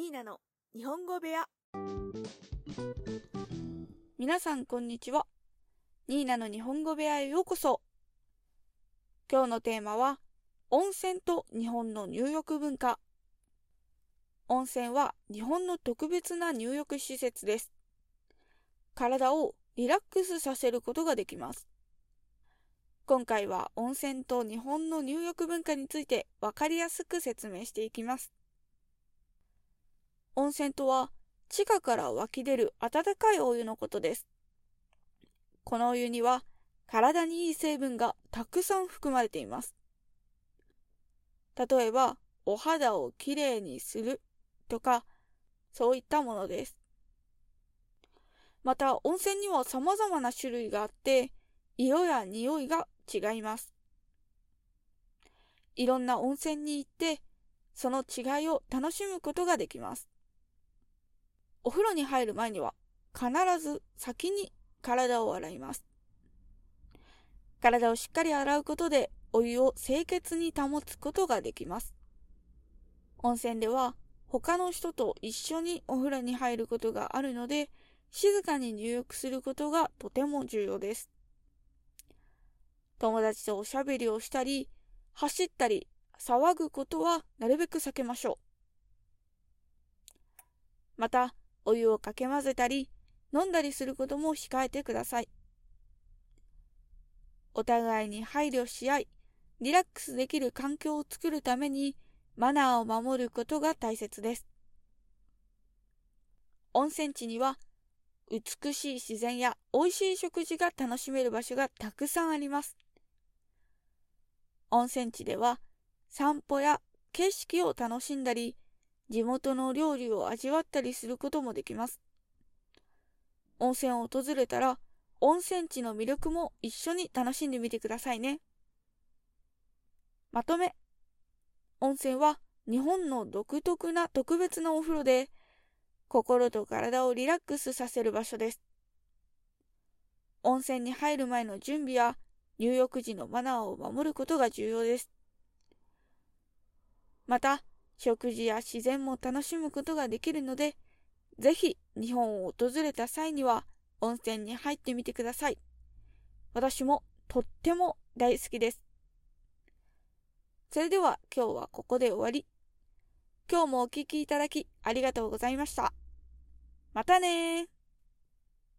ニーナの日本語部屋皆さんこんにちは。ニーナの日本語部屋へようこそ。今日のテーマは、温泉と日本の入浴文化。温泉は日本の特別な入浴施設です。体をリラックスさせることができます。今回は温泉と日本の入浴文化について分かりやすく説明していきます。温泉とは地下から湧き出る温かいお湯のことです。このお湯には体にいい成分がたくさん含まれています。例えば、お肌をきれいにするとか、そういったものです。また、温泉には様々な種類があって、色や匂いが違います。いろんな温泉に行って、その違いを楽しむことができます。お風呂に入る前には必ず先に体を洗います。体をしっかり洗うことでお湯を清潔に保つことができます。温泉では他の人と一緒にお風呂に入ることがあるので、静かに入浴することがとても重要です。友達とおしゃべりをしたり、走ったり、騒ぐことはなるべく避けましょう。また、お湯をかけ混ぜたり、飲んだりすることも控えてください。お互いに配慮し合い、リラックスできる環境を作るために、マナーを守ることが大切です。温泉地には、美しい自然や美味しい食事が楽しめる場所がたくさんあります。温泉地では、散歩や景色を楽しんだり、地元の料理を味わったりすることもできます。温泉を訪れたら、温泉地の魅力も一緒に楽しんでみてくださいね。まとめ。温泉は日本の独特な特別なお風呂で、心と体をリラックスさせる場所です。温泉に入る前の準備や入浴時のマナーを守ることが重要です。また、食事や自然も楽しむことができるので、ぜひ日本を訪れた際には温泉に入ってみてください。私もとっても大好きです。それでは今日はここで終わり。今日もお聴きいただきありがとうございました。またね